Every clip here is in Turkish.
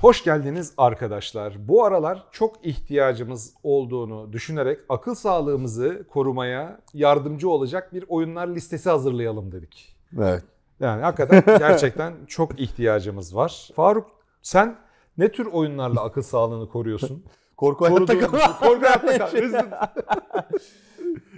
Hoş geldiniz arkadaşlar. Bu aralar çok ihtiyacımız olduğunu düşünerek akıl sağlığımızı korumaya yardımcı olacak bir oyunlar listesi hazırlayalım dedik. Evet. Yani hakikaten gerçekten çok ihtiyacımız var. Faruk sen ne tür oyunlarla akıl sağlığını koruyorsun? Korku hayatta kal. Korku hayatta kal.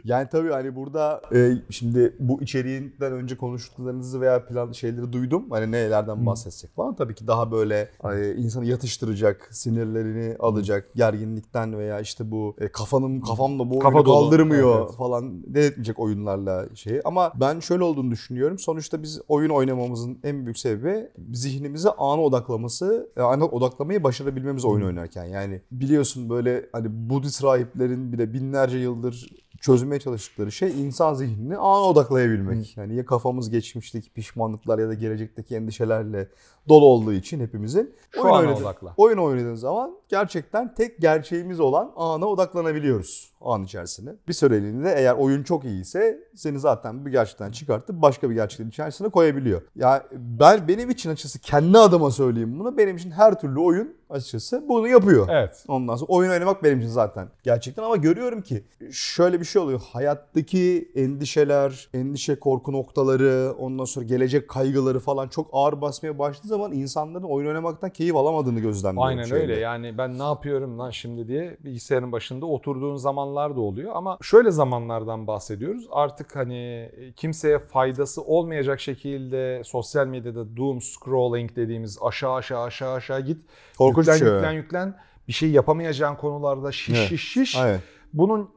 Yani tabii hani burada e, şimdi bu içeriğinden önce konuştuklarınızı veya plan şeyleri duydum. Hani nelerden bahsetsek falan. Tabii ki daha böyle e, insanı yatıştıracak, sinirlerini alacak, gerginlikten veya işte bu e, kafanın kafamla bu Kafa oyunu dolu. kaldırmıyor Evet, falan dedirtmeyecek oyunlarla şeyi. Ama ben şöyle olduğunu düşünüyorum. Sonuçta biz oyun oynamamızın en büyük sebebi zihnimize ana odaklaması, e, ana odaklamayı başarabilmemiz oyun oynarken. Yani biliyorsun böyle hani Budist rahiplerin bile binlerce yıldır çözmeye çalıştıkları şey insan zihnini ana odaklayabilmek. Yani ya kafamız geçmişteki pişmanlıklar ya da gelecekteki endişelerle dolu olduğu için hepimizin Şu oyun ana oynadı- odakla. Oyun oynadığın zaman gerçekten tek gerçeğimiz olan ana odaklanabiliyoruz an içerisinde. Bir süreliğine eğer oyun çok iyiyse seni zaten bir gerçekten çıkartıp başka bir gerçeğin içerisine koyabiliyor. Ya ben benim için açıkçası kendi adıma söyleyeyim bunu. Benim için her türlü oyun açıkçası bunu yapıyor. Evet. Ondan sonra oyun oynamak benim için zaten gerçekten ama görüyorum ki şöyle bir şey oluyor. Hayattaki endişeler, endişe korku noktaları, ondan sonra gelecek kaygıları falan çok ağır basmaya başladığı zaman insanların oyun oynamaktan keyif alamadığını gözlemliyorum. Aynen şeyde. öyle yani ben ne yapıyorum lan şimdi diye bilgisayarın başında oturduğun zamanlar da oluyor ama şöyle zamanlardan bahsediyoruz artık hani kimseye faydası olmayacak şekilde sosyal medyada doom scrolling dediğimiz aşağı aşağı aşağı aşağı git Korkunç yüklen şey. yüklen yüklen bir şey yapamayacağın konularda şiş Evet. şiş şiş Evet. bunun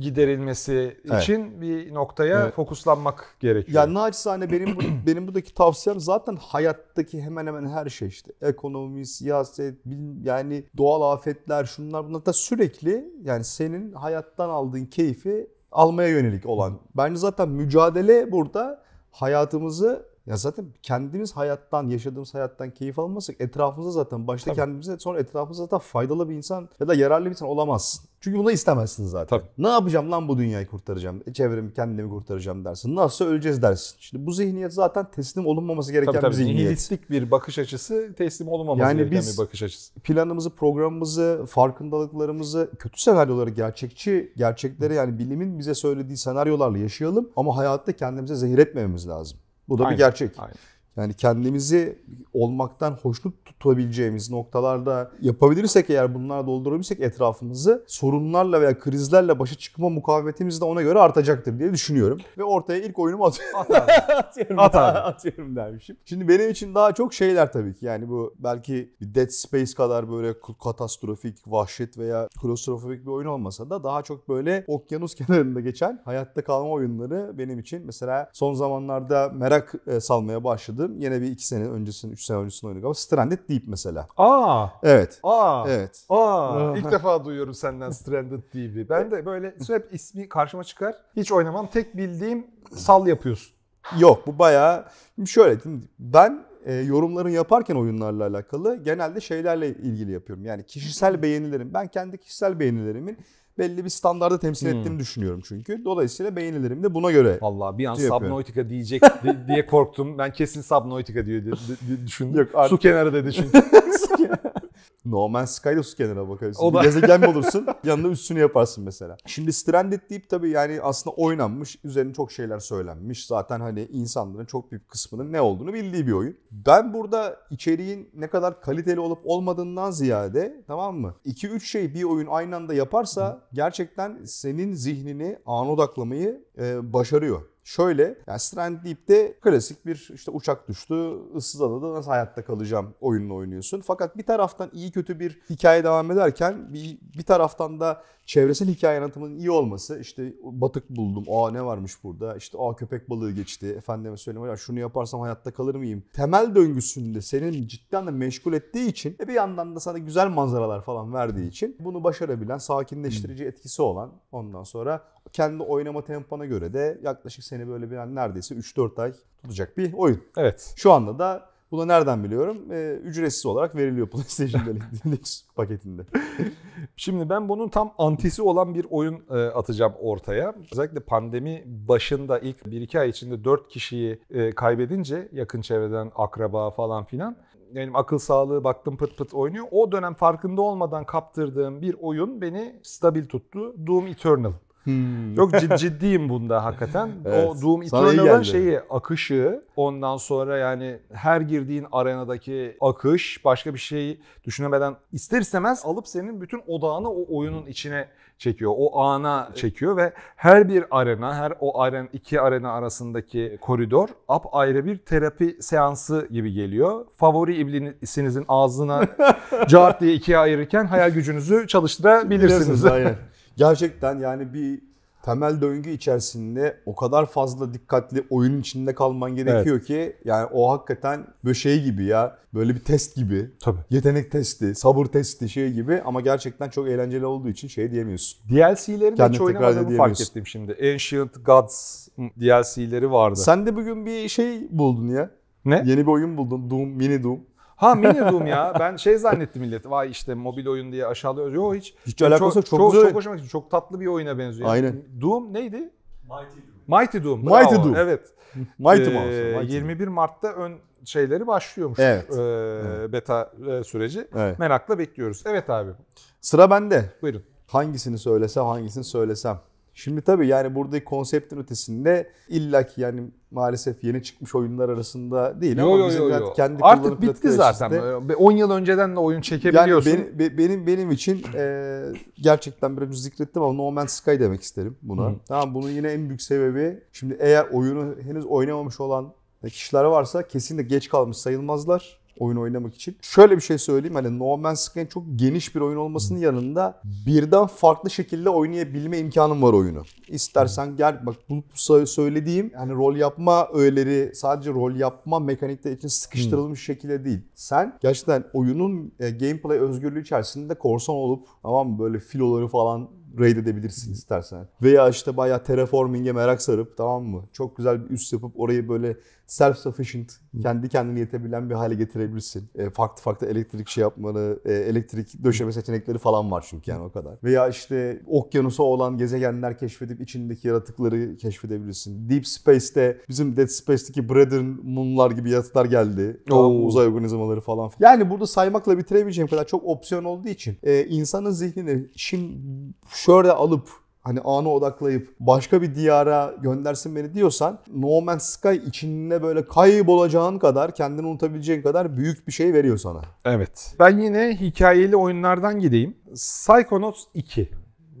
giderilmesi Evet. için bir noktaya Evet. fokuslanmak gerekiyor. Ya naçizane benim benim buradaki tavsiyem zaten hayattaki hemen hemen her şey işte. Ekonomi, siyaset, yani doğal afetler şunlar bunlar da sürekli yani senin hayattan aldığın keyfi almaya yönelik olan. Bence zaten mücadele burada hayatımızı ya zaten kendimiz hayattan, yaşadığımız hayattan keyif almazsak etrafımıza zaten başta Tabii. kendimize sonra etrafımıza zaten faydalı bir insan ya da yararlı bir insan olamazsın. Çünkü bunu istemezsin zaten. Tabii. Ne yapacağım lan bu dünyayı kurtaracağım, e, çevremi kendimi kurtaracağım dersin. Nasıl öleceğiz dersin. Şimdi bu zihniyet zaten teslim olunmaması gereken Tabii tabii bir zihniyet. nihilistik bir bakış açısı teslim olunmaması Yani gereken bir bakış açısı. Planımızı, programımızı, farkındalıklarımızı, kötü senaryoları, gerçekçi gerçekleri yani bilimin bize söylediği senaryolarla yaşayalım ama hayatta kendimize zehir etmememiz lazım. Bu da Aynen, bir gerçek. aynen. Yani kendimizi olmaktan hoşnut tutabileceğimiz noktalarda yapabilirsek eğer bunlarla doldurabilirsek etrafımızı sorunlarla veya krizlerle başa çıkma mukavemetimiz de ona göre artacaktır diye düşünüyorum. Ve ortaya ilk oyunumu atıyorum. atıyorum. At abi. atıyorum dermişim. Şimdi benim için daha çok şeyler tabii ki. Yani bu belki Dead Space kadar böyle katastrofik, vahşet veya klostrofobik bir oyun olmasa da daha çok böyle okyanus kenarında geçen hayatta kalma oyunları benim için mesela son zamanlarda merak e, salmaya başladım. Yine bir iki sene öncesinin, üç sene öncesinin oyunu galiba. Stranded Deep mesela. Aa, Evet. aa, Evet. aa. İlk defa duyuyorum senden Stranded TV. Ben de böyle hep ismi karşıma çıkar. Hiç oynamam. Tek bildiğim sal yapıyorsun. Yok bu bayağı şimdi şöyle. Ben e, yorumların yaparken oyunlarla alakalı genelde şeylerle ilgili yapıyorum. Yani kişisel beğenilerim. Ben kendi kişisel beğenilerimin belli bir standarda temsil Hmm. ettiğini düşünüyorum çünkü. Dolayısıyla beğenilerimi de buna göre. Vallahi bir an Şey yapıyorum. Subnautica diyecek di- diye korktum. Ben kesin Subnautica diyor diye, diye düşündüm. Yok, artık- Su kenarı dedi çünkü. No Man's Sky'da su kenara bakarsın. O da- gezegen mi olursun yanına üstünü yaparsın mesela. Şimdi Stranded deyip tabii yani aslında oynanmış. Üzerine çok şeyler söylenmiş. Zaten hani insanların çok büyük kısmının ne olduğunu bildiği bir oyun. Ben burada içeriğin ne kadar kaliteli olup olmadığından ziyade tamam mı? 2-3 şey bir oyun aynı anda yaparsa gerçekten senin zihnini ana odaklamayı e, başarıyor. Şöyle, yani Strand Deep'te klasik bir işte uçak düştü, ıssız adada nasıl hayatta kalacağım oyununu oynuyorsun. Fakat bir taraftan iyi kötü bir hikaye devam ederken bir, bir taraftan da çevresel hikaye anlatımının iyi olması, işte batık buldum, aa ne varmış burada, işte aa köpek balığı geçti, efendime söyleyeyim ya şunu yaparsam hayatta kalır mıyım? Temel döngüsünde senin cidden de meşgul ettiği için ve bir yandan da sana güzel manzaralar falan verdiği için bunu başarabilen, sakinleştirici etkisi olan ondan sonra kendi oynama tempona göre de yaklaşık seni böyle bir neredeyse 3-4 ay tutacak bir oyun. evet. Şu anda da bunu nereden biliyorum? Ee, ücretsiz olarak veriliyor PlayStation Deluxe paketinde. Şimdi ben bunun tam antisi olan bir oyun e, atacağım ortaya. Özellikle pandemi başında ilk 1-2 ay içinde 4 kişiyi e, kaybedince yakın çevreden akraba falan filan benim akıl sağlığı baktım pıt pıt oynuyor. O dönem farkında olmadan kaptırdığım bir oyun beni stabil tuttu. Doom Eternal. Hmm. Çok cid- ciddiyim bunda hakikaten. Evet. O Doom Eternal'ın şeyi, akışı, ondan sonra yani her girdiğin arenadaki akış, başka bir şeyi düşünemeden ister istemez alıp senin bütün odağını o oyunun içine çekiyor. O ana çekiyor ve her bir arena, her o aren iki arena arasındaki koridor ap ayrı bir terapi seansı gibi geliyor. Favori iblisinizin ağzına cart diye ikiye ayırırken hayal gücünüzü çalıştırabilirsiniz. Bilirsiniz, aynen. Gerçekten yani bir temel döngü içerisinde o kadar fazla dikkatli oyunun içinde kalman gerekiyor ki yani o hakikaten böyle şey gibi ya böyle bir test gibi. Tabii. Yetenek testi, sabır testi şey gibi ama gerçekten çok eğlenceli olduğu için şey diyemiyorsun. DLC'leri de hiç oynamadığımı fark ettim şimdi. Ancient Gods DLC'leri vardı. Sen de bugün bir şey buldun ya. ne? Yeni bir oyun buldun. Doom, mini Doom. Ha mini Doom ya. Ben şey zannettim millet. Vay işte mobil oyun diye aşağılıyor. Yok hiç. Hiç alakası yok. Çok, çok, güzel. çok hoşuma gitti. Çok tatlı bir oyuna benziyor. Aynen. Doom neydi? Mighty Doom. Mighty Doom. Mighty. Doom. Evet. Mighty Ee, Mouse. Mighty Doom. 21 Mart'ta ön şeyleri başlıyormuş. Evet. Ee, Beta e, süreci. Evet. Merakla bekliyoruz. Evet abi. Sıra bende. Buyurun. hangisini söylesem hangisini söylesem. Şimdi tabii yani buradaki konseptin ötesinde illaki yani maalesef yeni çıkmış oyunlar arasında değil Yo ama yo bizim yo yo. kendi Artık bitti zaten. Böyle 10 yıl önceden de oyun Yani çekebiliyorsun. benim, be- benim benim için e, gerçekten biraz zikrettim ama No Man's Sky demek isterim buna. Hı. Tamam bunun yine en büyük sebebi şimdi eğer oyunu henüz oynamamış olan kişiler varsa kesinlikle geç kalmış sayılmazlar oyun oynamak için. Şöyle bir şey söyleyeyim hani No Man's Sky'ın çok geniş bir oyun olmasının yanında birden farklı şekilde oynayabilme imkanın var oyunu. İstersen gel bak bu sö- söylediğim hani rol yapma öğeleri sadece rol yapma mekanikleri için sıkıştırılmış şekilde değil. Sen gerçekten oyunun e, gameplay özgürlüğü içerisinde korsan olup tamam mı böyle filoları falan raid edebilirsin istersen. Veya işte bayağı terraforming'e merak sarıp tamam mı? Çok güzel bir üs yapıp orayı böyle self-sufficient, kendi kendine yetebilen bir hale getirebilirsin. E, farklı farklı elektrik şey yapmanı, e, elektrik döşeme seçenekleri falan var çünkü yani o kadar. Veya işte okyanusa olan gezegenler keşfedip içindeki yaratıkları keşfedebilirsin. Deep Space'te bizim Dead Space'teki Brethren Moon'lar gibi yaratıklar geldi. Tamam. Uzay organizmaları falan. Yani burada saymakla bitiremeyeceğim kadar çok opsiyon olduğu için e, insanın zihnini şimdi şöyle alıp hani ana odaklayıp başka bir diyara göndersin beni diyorsan No Man's Sky içinde böyle kaybolacağın kadar kendini unutabileceğin kadar büyük bir şey veriyor sana. Evet. Ben yine hikayeli oyunlardan gideyim. Psychonauts 2.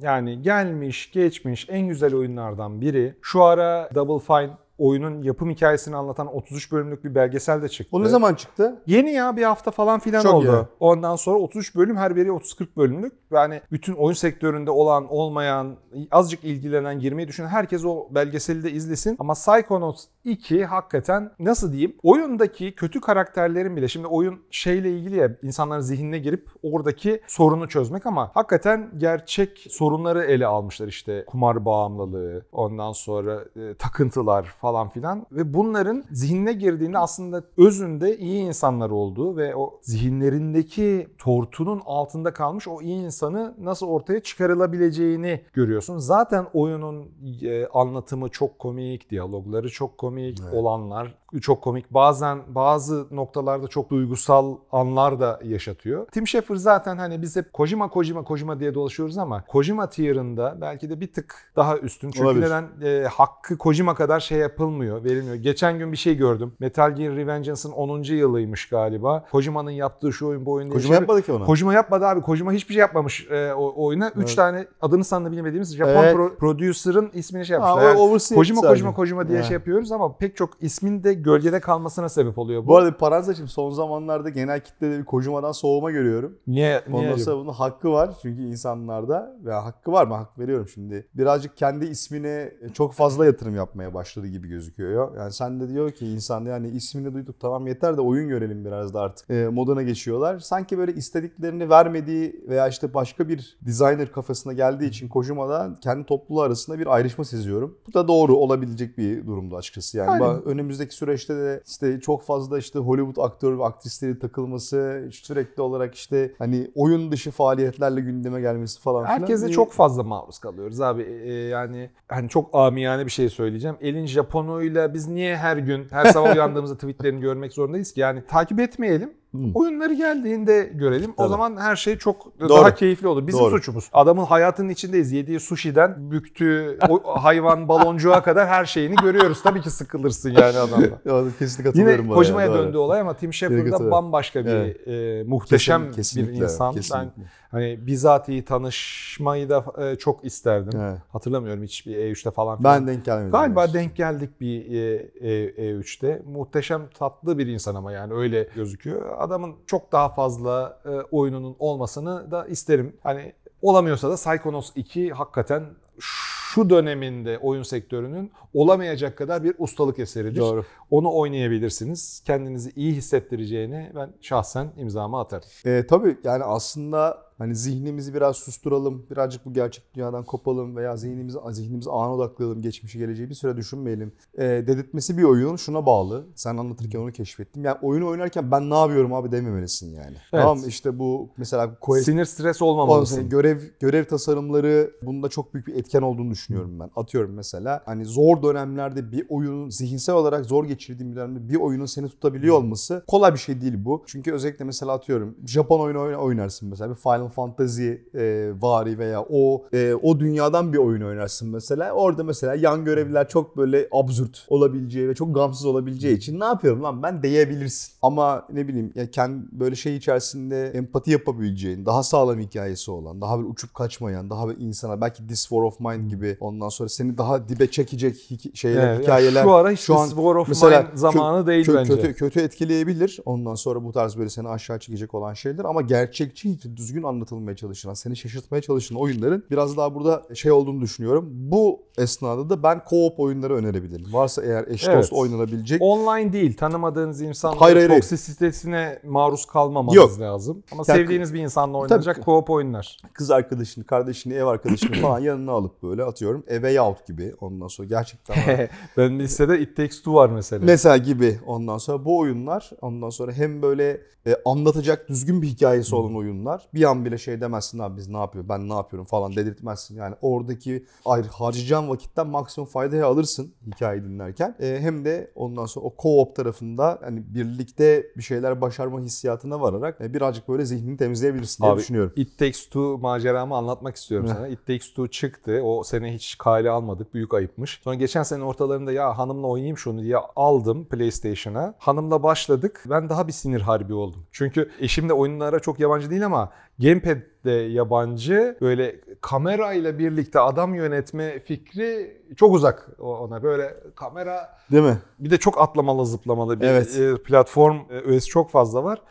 Yani gelmiş, geçmiş en güzel oyunlardan biri. Şu ara Double Fine oyunun yapım hikayesini anlatan 33 bölümlük bir belgesel de çıktı. O ne zaman çıktı? Yeni ya bir hafta falan filan Çok oldu. iyi. Ondan sonra 33 bölüm her biri 30-40 bölümlük. Yani bütün oyun sektöründe olan, olmayan, azıcık ilgilenen, girmeyi düşünen herkes o belgeseli de izlesin. Ama Psychonauts 2 hakikaten nasıl diyeyim? Oyundaki kötü karakterlerin bile şimdi oyun şeyle ilgili ya insanların zihnine girip oradaki sorunu çözmek ama hakikaten gerçek sorunları ele almışlar işte kumar bağımlılığı, ondan sonra e, takıntılar falan filan ve bunların zihnine girdiğinde aslında özünde iyi insanlar olduğu ve o zihinlerindeki tortunun altında kalmış o iyi insanı nasıl ortaya çıkarılabileceğini görüyorsun. Zaten oyunun e, anlatımı çok komik, diyalogları çok komik, Evet. olanlar çok komik. Bazen bazı noktalarda çok duygusal anlar da yaşatıyor. Tim Schafer zaten hani biz hep Kojima Kojima Kojima diye dolaşıyoruz ama Kojima tier'ında belki de bir tık daha üstün. Çünkü Olabilir. neden e, hakkı Kojima kadar şey yapılmıyor, verilmiyor. Geçen gün bir şey gördüm. Metal Gear Revengeance'ın 10. yılıymış galiba. Kojima'nın yaptığı şu oyun bu oyun Kojima şey- yapmadı ki onu. Kojima yapmadı abi. Kojima hiçbir şey yapmamış e, o oyuna. 3 Evet. tane adını sanını bilmediğimiz Japon Evet. pro- producer'ın ismini şey Ha, yapmışlar. Yani Kojima sadece. Kojima Kojima diye Ha. şey yapıyoruz ama pek çok ismin de gölgede kalmasına sebep oluyor bu. Bu arada bir parantez açayım. Son zamanlarda genel kitlede bir Kojima'dan soğuma görüyorum. niye niye? Ondan sonra bunun hakkı var çünkü insanlarda ve hakkı var mı? Hak veriyorum şimdi. Birazcık kendi ismine çok fazla yatırım yapmaya başladı gibi gözüküyor. Yani sen de diyor ki insan yani ismini duyduk tamam yeter de oyun görelim biraz da artık e, moduna geçiyorlar. Sanki böyle istediklerini vermediği veya işte başka bir designer kafasına geldiği için Kojima'da kendi topluluğu arasında bir ayrışma seziyorum. Bu da doğru olabilecek bir durumdu açıkçası. Yani Aynen. önümüzdeki süreçte de işte çok fazla işte Hollywood aktör ve aktrisleri takılması, sürekli olarak işte hani oyun dışı faaliyetlerle gündeme gelmesi falan filan. Herkese çok fazla maruz kalıyoruz abi. E, yani hani çok amiyane bir şey söyleyeceğim. Elin Japonuyla biz niye her gün her sabah uyandığımızda tweetlerini görmek zorundayız ki? Yani takip etmeyelim. Hmm. Oyunları geldiğinde görelim. O Tabii. zaman her şey çok Doğru. daha keyifli olur. Bizim Doğru. suçumuz. Adamın hayatının içindeyiz. Yediği sushi'den büktüğü o hayvan baloncuğa kadar her şeyini görüyoruz. Tabii ki sıkılırsın yani adamla. Kesinlikle katılıyorum. Yine Kojima'ya ya, doğru. döndü olay ama Tim Schafer da katılıyorum. bambaşka bir Evet. e, muhteşem Kesin- kesinlikle, bir insan. Ben kesinlikle. hani bizatihi tanışmayı da e, çok isterdim. Evet. Hatırlamıyorum hiç bir E3'te falan filan. Ben denk gelmedim. Galiba yani. denk geldik bir e, e, E3'te. Muhteşem tatlı bir insan ama yani öyle gözüküyor. Adamın çok daha fazla e, oyununun olmasını da isterim. Hani olamıyorsa da Psychonauts 2 hakikaten şu döneminde oyun sektörünün olamayacak kadar bir ustalık eseridir. Doğru. Onu oynayabilirsiniz. Kendinizi iyi hissettireceğini ben şahsen imzamı atarım. E, tabii yani aslında hani zihnimizi biraz susturalım, birazcık bu gerçek dünyadan kopalım veya zihnimizi zihnimizi ana odaklayalım, geçmişi geleceği bir süre düşünmeyelim. E, dedirtmesi bir oyun şuna bağlı. Sen anlatırken onu keşfettim. Yani oyunu oynarken ben ne yapıyorum abi dememelisin yani. Evet. Tamam işte bu mesela quest Sinir stres olmamalısın. görev görev tasarımları bunda çok büyük bir etken olduğunu düşünüyorum ben. Atıyorum mesela hani zor dönemlerde bir oyunun zihinsel olarak zor geçirdiğin bir dönemde bir oyunun seni tutabiliyor olması kolay bir şey değil bu. Çünkü özellikle mesela atıyorum Japon oyunu oyna- oynarsın mesela bir Final Fantasy e, vari veya o e, o dünyadan bir oyun oynarsın mesela. Orada mesela yan görevliler çok böyle absürt olabileceği ve çok gamsız olabileceği için ne yapıyorum lan ben diyebilirsin. Ama ne bileyim ya kendi böyle şey içerisinde empati yapabileceğin, daha sağlam hikayesi olan, daha böyle uçup kaçmayan, daha böyle insana belki This War of Mine gibi ondan sonra seni daha dibe çekecek hiki- şeyler, Evet, yani hikayeler. şu ara hiç şu an War of mesela Mine zamanı değil kö- bence. Kötü, kötü etkileyebilir. Ondan sonra bu tarz böyle seni aşağı çekecek olan şeyler ama gerçekçi, hiç düzgün anlatılmaya çalışılan, seni şaşırtmaya çalışan oyunların biraz daha burada şey olduğunu düşünüyorum. Bu esnada da ben co-op oyunları önerebilirim. Varsa eğer eş Evet. dost oynanabilecek. Online değil, tanımadığınız insanların Hayır, hayır, hayır. toksisitesine maruz kalmamanız Yok. lazım. Ama Yani- sevdiğiniz bir insanla oynanacak co-op oyunlar. kız arkadaşını, kardeşini, ev arkadaşını falan yanına alıp böyle atıyorum. A Way Out gibi ondan sonra gerçekten ben listede It Takes Two var mesela. Mesela gibi ondan sonra bu oyunlar ondan sonra hem böyle e, anlatacak düzgün bir hikayesi olan oyunlar. Bir an bile şey demezsin abi biz ne yapıyor ben ne yapıyorum falan dedirtmezsin. Yani oradaki ayrı harcayacağın vakitten maksimum faydayı alırsın hikayeyi dinlerken. E, hem de ondan sonra o co-op tarafında hani birlikte bir şeyler başarma hissiyatına vararak e, birazcık böyle zihnini temizleyebilirsin diye Abi, düşünüyorum. It Takes Two maceramı anlatmak istiyorum sana. It Takes Two çıktı. O sene hiç kale almadık. Büyük ayıpmış. Sonra geçen sene ortalarında ya hanımla oynayayım şunu diye aldım PlayStation'a. Hanımla başladık. Ben daha bir sinir harbi oldum. Çünkü eşim de oyunlara çok yabancı değil ama Gamepad de yabancı. Böyle kamerayla birlikte adam yönetme fikri çok uzak ona. Böyle kamera Değil mi? bir de çok atlamalı zıplamalı bir Evet. e, platform e, öğesi çok fazla var.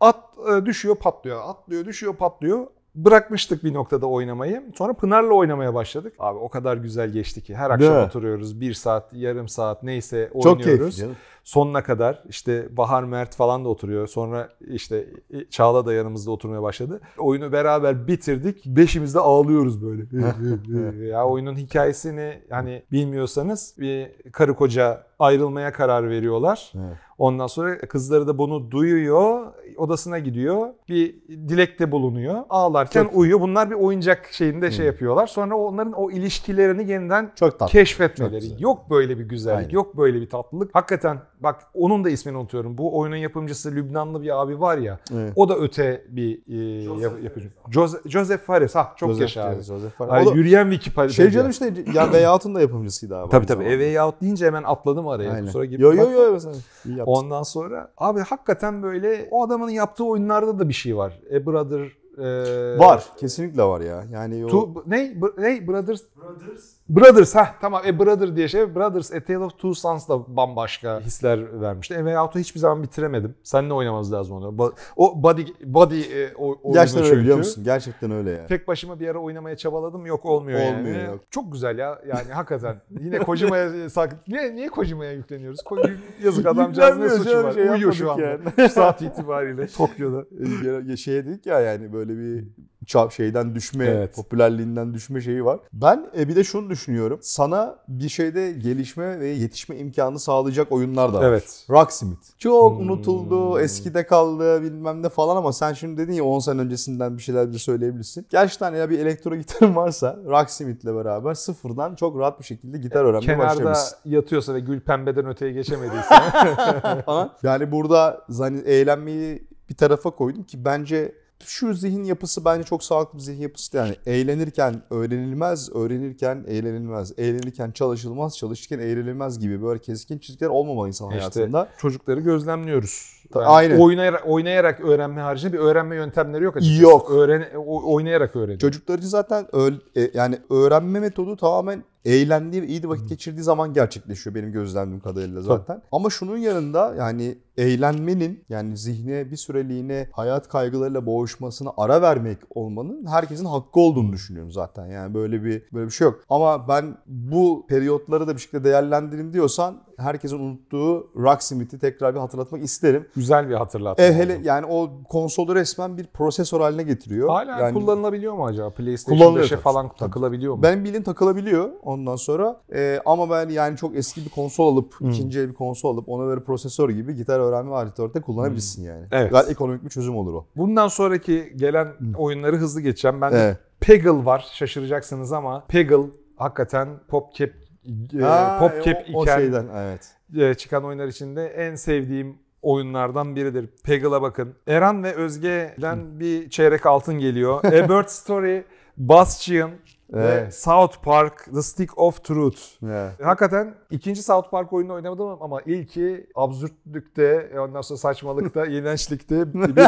At e, düşüyor patlıyor, atlıyor düşüyor patlıyor. Bırakmıştık bir noktada oynamayı. Sonra Pınar'la oynamaya başladık. Abi o kadar güzel geçti ki. Her Değil akşam mi? oturuyoruz. Bir saat, yarım saat neyse Çok oynuyoruz. keyifli canım. Sonuna kadar işte Bahar Mert falan da oturuyor. Sonra işte Çağla da yanımızda oturmaya başladı. Oyunu beraber bitirdik. Beşimiz de ağlıyoruz böyle. ya oyunun hikayesini hani bilmiyorsanız bir karı koca ayrılmaya karar veriyorlar. Evet. Ondan sonra kızları da bunu duyuyor. Odasına gidiyor. Bir dilekte bulunuyor. Ağlarken Çok- uyuyor. Bunlar bir oyuncak şeyinde şey yapıyorlar. Sonra onların o ilişkilerini yeniden Çok tatlı. keşfetmeleri. Çok yok böyle bir güzellik, Aynen. yok böyle bir tatlılık. Hakikaten bak onun da ismini unutuyorum. Bu oyunun yapımcısı Lübnanlı bir abi var ya. Evet. O da öte bir e, yap- yapıcı. Joseph, Joseph Fares. Ha çok Joseph yaşa abi. Joseph Fares. Ay, O da- yürüyen Wikipedia. Şey canım işte ya Veyahut'un da yapımcısıydı abi. Tabii tabii. A Way Out deyince hemen atladım araya. Aynen. Kusura gibi. Yo yo Bak- yo mesela. İyi yaptın. Ondan sonra abi hakikaten böyle o adamın yaptığı oyunlarda da bir şey var. A Brother e, Var. Kesinlikle var ya. Yani o... Two, ne? Ne? Brothers? Brothers. Brothers ha tamam. E Brother diye şey. Brothers A Tale of Two Sons da bambaşka hisler vermişti. Way Out'u hiçbir zaman bitiremedim. Seninle oynamamız lazım onu. O body body e, o, oyunu Gerçekten öyle çünkü. biliyor musun? Gerçekten öyle yani. Tek başıma bir ara oynamaya çabaladım. Yok olmuyor, Olmuyor, yani. yok. Çok güzel ya. Yani hakikaten. Yine Kojima'ya sak niye niye Kojima'ya yükleniyoruz? Ko- Yazık adamcağız ne suçu var? şey Uyuyor şu anda. Şu saat itibariyle Tokyo'da. Ya- Şeye dedik ya yani böyle bir şeyden düşme, Evet. popülerliğinden düşme şeyi var. Ben e, bir de şunu düşünüyorum. Sana bir şeyde gelişme ve yetişme imkanı sağlayacak oyunlar da var. Evet. Rocksmith. Çok Hmm. unutuldu, eskide kaldı bilmem ne falan ama sen şimdi dedin ya 10 sene öncesinden bir şeyler bize söyleyebilirsin. Gerçekten ya bir elektro gitarın varsa Rocksmith'le beraber sıfırdan çok rahat bir şekilde gitar öğrenmeye Kenarda başlayabilirsin. yatıyorsa ve gül pembeden öteye geçemediyse Falan. yani burada zani eğlenmeyi bir tarafa koydum ki bence şu zihin yapısı bence çok sağlıklı bir zihin yapısı. Yani eğlenirken öğrenilmez, öğrenirken eğlenilmez, eğlenirken çalışılmaz, çalışırken eğlenilmez gibi böyle keskin çizgiler olmamalı insan İşte hayatında. çocukları gözlemliyoruz. Ta- aynen. Oynayarak, oynayarak öğrenme haricinde bir öğrenme yöntemleri yok açıkçası. Yok. Öğren, o- oynayarak öğreniyor. Çocuklar için zaten öl- e, yani öğrenme metodu tamamen eğlendiği ve iyi de vakit geçirdiği zaman gerçekleşiyor benim gözlemlediğim kadarıyla zaten. Ama şunun yanında yani eğlenmenin yani zihne bir süreliğine hayat kaygılarıyla boğuşmasına ara vermek olmanın herkesin hakkı olduğunu düşünüyorum zaten. Yani böyle bir böyle bir şey yok. Ama ben bu periyotları da bir şekilde değerlendireyim diyorsan herkesin unuttuğu Rocksmith'i tekrar bir hatırlatmak isterim. Güzel bir hatırlatma. E hele oldu. yani o konsolu resmen bir prosesör haline getiriyor. Hala yani, kullanılabiliyor mu acaba? PlayStation Kullanılıyor 5'e tabii. falan Tabii. takılabiliyor mu? Benim bildiğim takılabiliyor ondan sonra. Ee, ama ben yani çok eski bir konsol alıp, Hmm. ikinci el bir konsol alıp ona böyle prosesör gibi gitar öğrenme aleti kullanabilirsin yani. Hmm. Evet. Gayet ekonomik bir çözüm olur o. Bundan sonraki gelen oyunları hızlı geçeceğim. Ben Evet. Peggle var. Şaşıracaksınız ama Peggle hakikaten PopCap e, Ha, PopCap o, o iken şeyden evet. e, çıkan oyunlar içinde en sevdiğim oyunlardan biridir. Peggle'a bakın. Eren ve Özge'den bir çeyrek altın geliyor. A Bird Story, Bastion ve Evet. South Park, The Stick of Truth. Evet. Hakikaten ikinci South Park oyununu oynamadım ama ilki absürtlükte, ondan sonra saçmalıkta, iğrençlikte bir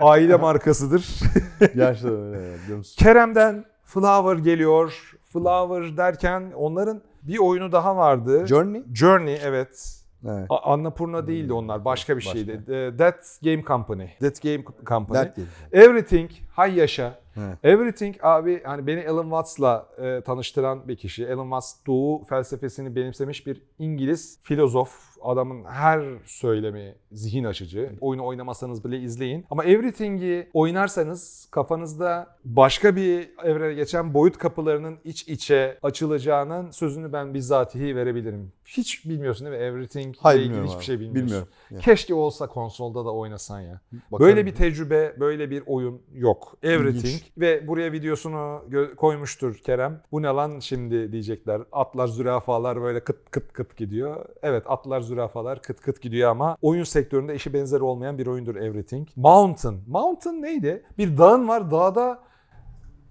aile markasıdır. Gerçekten öyle? Kerem'den Flower geliyor. Flower derken onların bir oyunu daha vardı. Journey? Journey evet. Evet. A- Annapurna değildi onlar. Başka bir Başka. şeydi. That Game Company. That Game Company. Dert değil. Everything. Hay yaşa. Evet. Everything abi hani beni Alan Watts'la e, tanıştıran bir kişi. Alan Watts doğu felsefesini benimsemiş bir İngiliz filozof. Adamın her söylemi zihin açıcı. Oyunu oynamasanız bile izleyin. Ama Everything'i oynarsanız kafanızda başka bir evrene geçen boyut kapılarının iç içe açılacağının sözünü ben bizzatihi verebilirim. Hiç bilmiyorsun değil mi? Everything ile ilgili hiçbir abi. şey bilmiyorsun. Bilmiyorum. Yani Keşke olsa konsolda da oynasan ya. bakarım. Böyle bir tecrübe, böyle bir oyun yok. Everything. İlginç. Ve buraya videosunu koymuştur Kerem. Bu ne lan şimdi diyecekler. Atlar, zürafalar böyle kıt kıt kıt gidiyor. Evet atlar, zürafalar kıt kıt gidiyor ama oyun sektöründe eşi benzeri olmayan bir oyundur Everything. Mountain. Mountain neydi? Bir dağın var. Dağda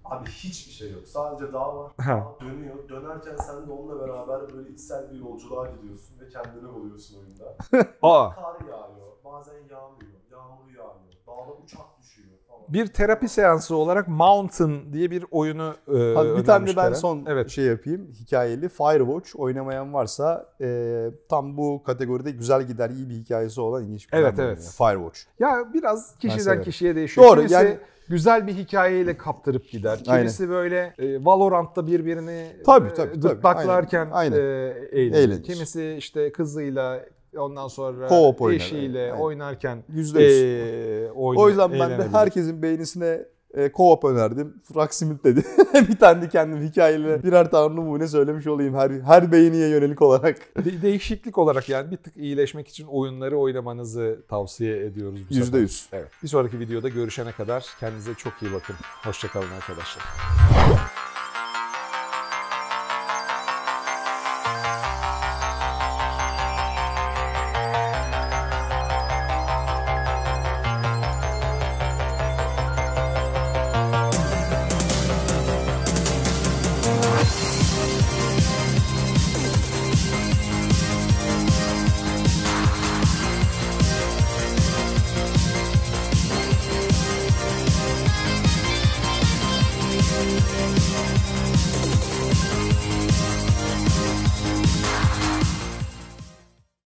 Abi hiçbir şey yok. Sadece dağ var. Dağ dönüyor. Dönerken sen de onunla beraber böyle içsel bir yolculuğa gidiyorsun ve kendini buluyorsun oyunda. Aa, Kar yağıyor. Bazen yağmıyor. Yağmur yağıyor. Dağda uçak düşüyor. Bir terapi seansı olarak Mountain diye bir oyunu e, Abi bir tane de ben Kerem. son Evet. şey yapayım. Hikayeli Firewatch oynamayan varsa e, tam bu kategoride güzel gider iyi bir hikayesi olan ilginç bir Evet, evet. yani. Firewatch. Ya biraz kişiden kişiye değişiyor. Doğru, Kimisi yani- güzel bir hikayeyle kaptırıp gider. Kimisi böyle e, Valorant'ta birbirini Tabii, e, tabii, tabii. gırtlaklarken Aynen, e, eğlenir. Eğlenir. Kimisi işte kızıyla ondan sonra oynar, eşiyle aynen. oynarken Yüzde yüz. e, oyna- O yüzden ben de herkesin beğenisine e, co-op önerdim. Rocksmith dedi. bir tane de kendim hikayeyle birer tane numune söylemiş olayım her her beğeniye yönelik olarak. De- değişiklik olarak yani bir tık iyileşmek için oyunları oynamanızı tavsiye ediyoruz bu Yüzde sefer. yüz. Evet. Bir sonraki videoda görüşene kadar kendinize çok iyi bakın. Hoşçakalın arkadaşlar.